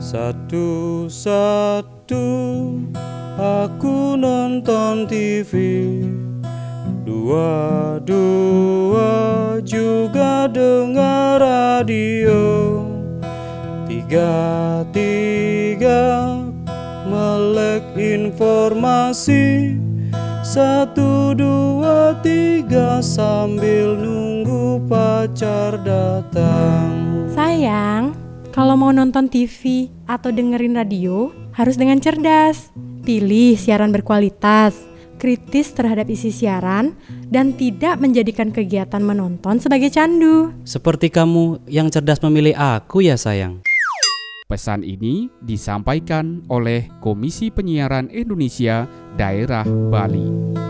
Satu-satu aku nonton TV Dua-dua juga dengar radio. Tiga-tiga melek informasi. Satu, dua, tiga sambil nunggu pacar datang kalau mau nonton TV atau dengerin radio, harus dengan cerdas. Pilih siaran berkualitas, kritis terhadap isi siaran, dan tidak menjadikan kegiatan menonton sebagai candu. Seperti kamu yang cerdas memilih aku ya sayang Pesan ini disampaikan oleh Komisi Penyiaran Indonesia Daerah Bali.